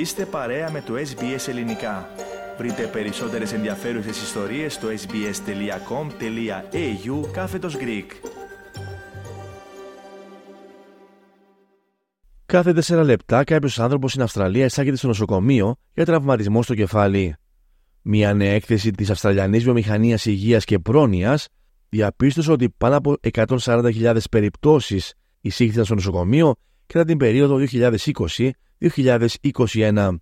Είστε παρέα με το SBS Ελληνικά. Βρείτε περισσότερες ενδιαφέρουσες ιστορίες στο sbs.com.au κάθετος Greek. Κάθε 4 λεπτά κάποιος άνθρωπος στην Αυστραλία εισάγεται στο νοσοκομείο για τραυματισμό στο κεφάλι. Μια νέα έκθεση της Αυστραλιανής Βιομηχανίας Υγείας και Πρόνοιας διαπίστωσε ότι πάνω από 140.000 περιπτώσεις εισήχθηκαν στο νοσοκομείο κατά την περίοδο 2020-2021.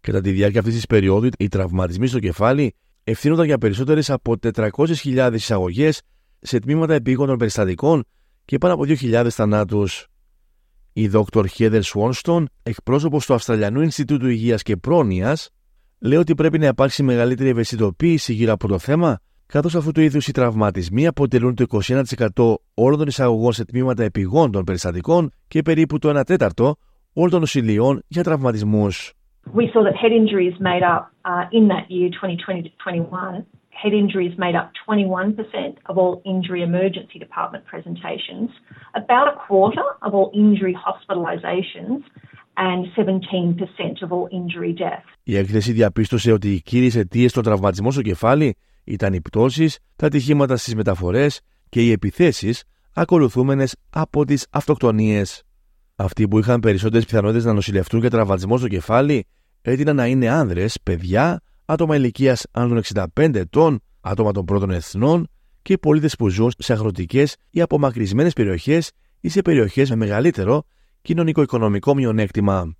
Κατά τη διάρκεια αυτής της περίοδου, οι τραυματισμοί στο κεφάλι ευθύνονταν για περισσότερες από 400.000 εισαγωγές σε τμήματα επίγοντων περιστατικών και πάνω από 2.000 θανάτους. Η Dr. Heather Swanston, εκπρόσωπος του Αυστραλιανού Ινστιτούτου Υγείας και Πρόνοιας, λέει ότι πρέπει να υπάρξει μεγαλύτερη ευαισθητοποίηση γύρω από το θέμα, καθώς αυτού του είδους οι τραυματισμοί αποτελούν το 21% όλων των εισαγωγών σε τμήματα επιγόντων περιστατικών και περίπου το 1 τέταρτο όλων των νοσηλειών για τραυματισμούς. We saw that head injuries made up, uh, in that year, 2020-21, head injuries made up 21% of all injury emergency department presentations, about a quarter of all injury hospitalisations, and 17% of all injury deaths. Η έκθεση διαπίστωσε ότι οι κύριες αιτίες των τραυματισμών στο κεφάλι ήταν οι πτώσεις, τα ατυχήματα στις μεταφορές και οι επιθέσεις ακολουθούμενες από τις αυτοκτονίες. Αυτοί που είχαν περισσότερες πιθανότητες να νοσηλευτούν για τραυματισμό στο κεφάλι έτειναν να είναι άνδρες, παιδιά, άτομα ηλικίας άνω των 65 ετών, άτομα των πρώτων εθνών και πολίτες που ζουν σε αγροτικές ή απομακρυσμένες περιοχές ή σε περιοχές με μεγαλύτερο κοινωνικο-οικονομικό μειονέκτημα.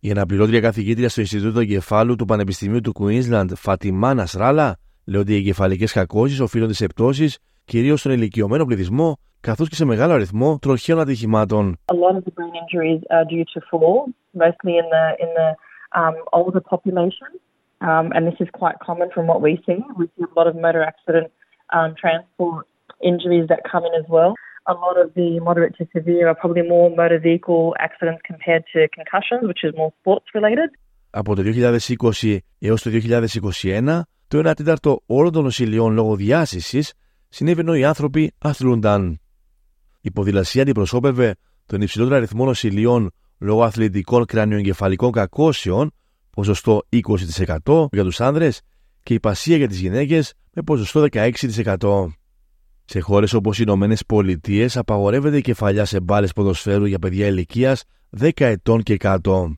Η αναπληρώτρια καθηγήτρια στο Ινστιτούτο Εγκεφάλου του Πανεπιστημίου του Queensland, Φατιμά Νασράλα, Λέω ότι οι εγκεφαλικές κακώσεις οφείλονται σε πτώσεις, κυρίως στον ηλικιωμένο πληθυσμό, καθώς και σε μεγάλο αριθμό τροχιών ατυχημάτων. Από το 2020 έως το 2021 το 1 τέταρτο όλων των νοσηλειών λόγω διάσησης συνέβη ενώ οι άνθρωποι αθλούνταν. Η ποδηλασία αντιπροσώπευε τον υψηλότερο αριθμό νοσηλειών λόγω αθλητικών κρανιοεγκεφαλικών κακώσεων, ποσοστό 20% για τους άνδρες και η πασία για τις γυναίκες με ποσοστό 16%. Σε χώρες όπως οι Ηνωμένες Πολιτείες απαγορεύεται η κεφαλιά σε μπάλες ποδοσφαίρου για παιδιά ηλικίας 10 ετών και κάτω.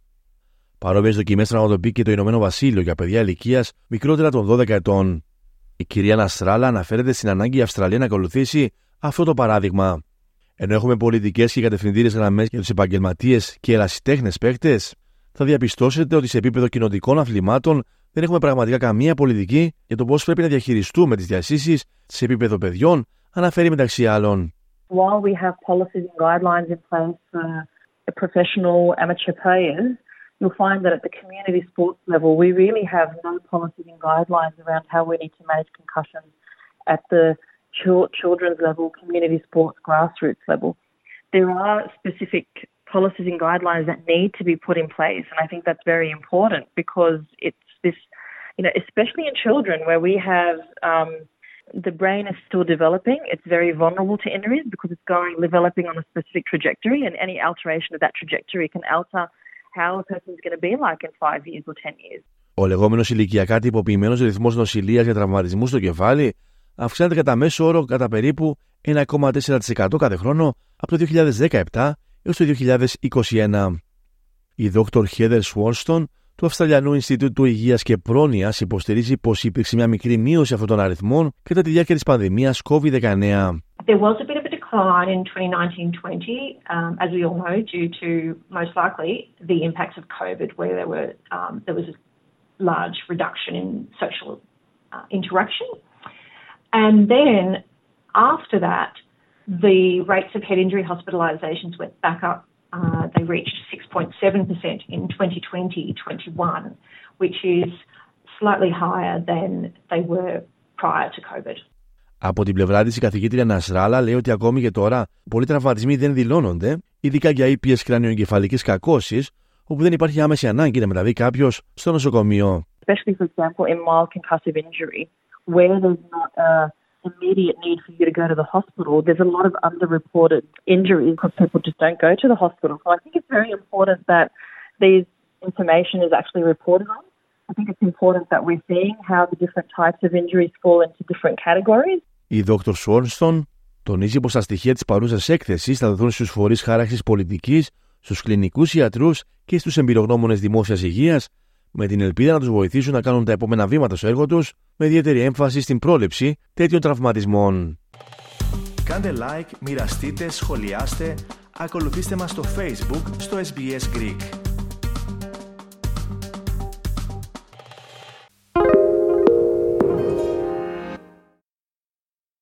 Παρόμοιες δοκιμές πραγματοποιεί και το Ηνωμένο Βασίλειο για παιδιά ηλικίας μικρότερα των 12 ετών. Η κυρία Ναστράλα αναφέρεται στην ανάγκη η Αυστραλία να ακολουθήσει αυτό το παράδειγμα. Ενώ έχουμε πολιτικές και κατευθυντήρε γραμμές για τους επαγγελματίες και ερασιτέχνες παίκτες, θα διαπιστώσετε ότι σε επίπεδο κοινωνικών αθλημάτων δεν έχουμε πραγματικά καμία πολιτική για το πώς πρέπει να διαχειριστούμε τις διασύσεις σε επίπεδο παιδιών, αναφέρει μεταξύ άλλων. While we have policies and guidelines in place for professional amateur players, you'll find that at the community sports level, we really have no policies and guidelines around how we need to manage concussions at the children's level, community sports, grassroots level. There are specific policies and guidelines that need to be put in place, and I think that's very important because it's this, you know, especially in children where we have um, the brain is still developing. It's very vulnerable to injuries because it's going developing on a specific trajectory, and any alteration of that trajectory can alter how a person is going to be like in five years or ten years. Ο λεγόμενος ηλικιακά τυποποιημένος ρυθμός νοσηλείας για τραυματισμούς στο κεφάλι αυξάνεται κατά μέσο όρο κατά περίπου 1,4% κάθε χρόνο από το 2017 έως το 2021. Η Dr. Heather Swanston του Αυστραλιανού Ινστιτούτου Υγείας και Πρόνοιας υποστηρίζει πως υπήρξε μια μικρή μείωση αυτών των αριθμών κατά τη διάρκεια της πανδημίας COVID-19. There was a bit of a decline in 2019-20, um, as we all know, due to most likely the impacts of COVID, where there were um, there was a large reduction in social uh, interaction. And then after that, the rates of head injury hospitalisations went back up. Uh, they reached 6.7% in 2020-21, which is slightly higher than they were prior to COVID. Από την πλευρά τη, η καθηγήτρια Νασράλα λέει ότι ακόμη και τώρα πολλοί τραυματισμοί δεν δηλώνονται, ειδικά για ήπιε κρανιοεγκεφαλική κακώσει, όπου δεν υπάρχει άμεση ανάγκη να μεταβεί κάποιο στο νοσοκομείο. Especially, for example, in mild concussive injury, where there's not a immediate need for you to go to the hospital, there's a lot of underreported injuries because people just don't go to the hospital. So I think it's very important that these information is actually reported on. I think it's important that we're seeing how the different types of injuries fall into different categories. Η Dr. Σόρνστον τονίζει πως τα στοιχεία της παρούσας έκθεσης θα δοθούν στους φορείς χάραξης πολιτικής, στους κλινικούς ιατρούς και στους εμπειρογνώμονες δημόσιας υγείας, με την ελπίδα να τους βοηθήσουν να κάνουν τα επόμενα βήματα στο έργο τους, με ιδιαίτερη έμφαση στην πρόληψη τέτοιων τραυματισμών. Κάντε like, μοιραστείτε, σχολιάστε, ακολουθήστε μας στο Facebook στο SBS Greek.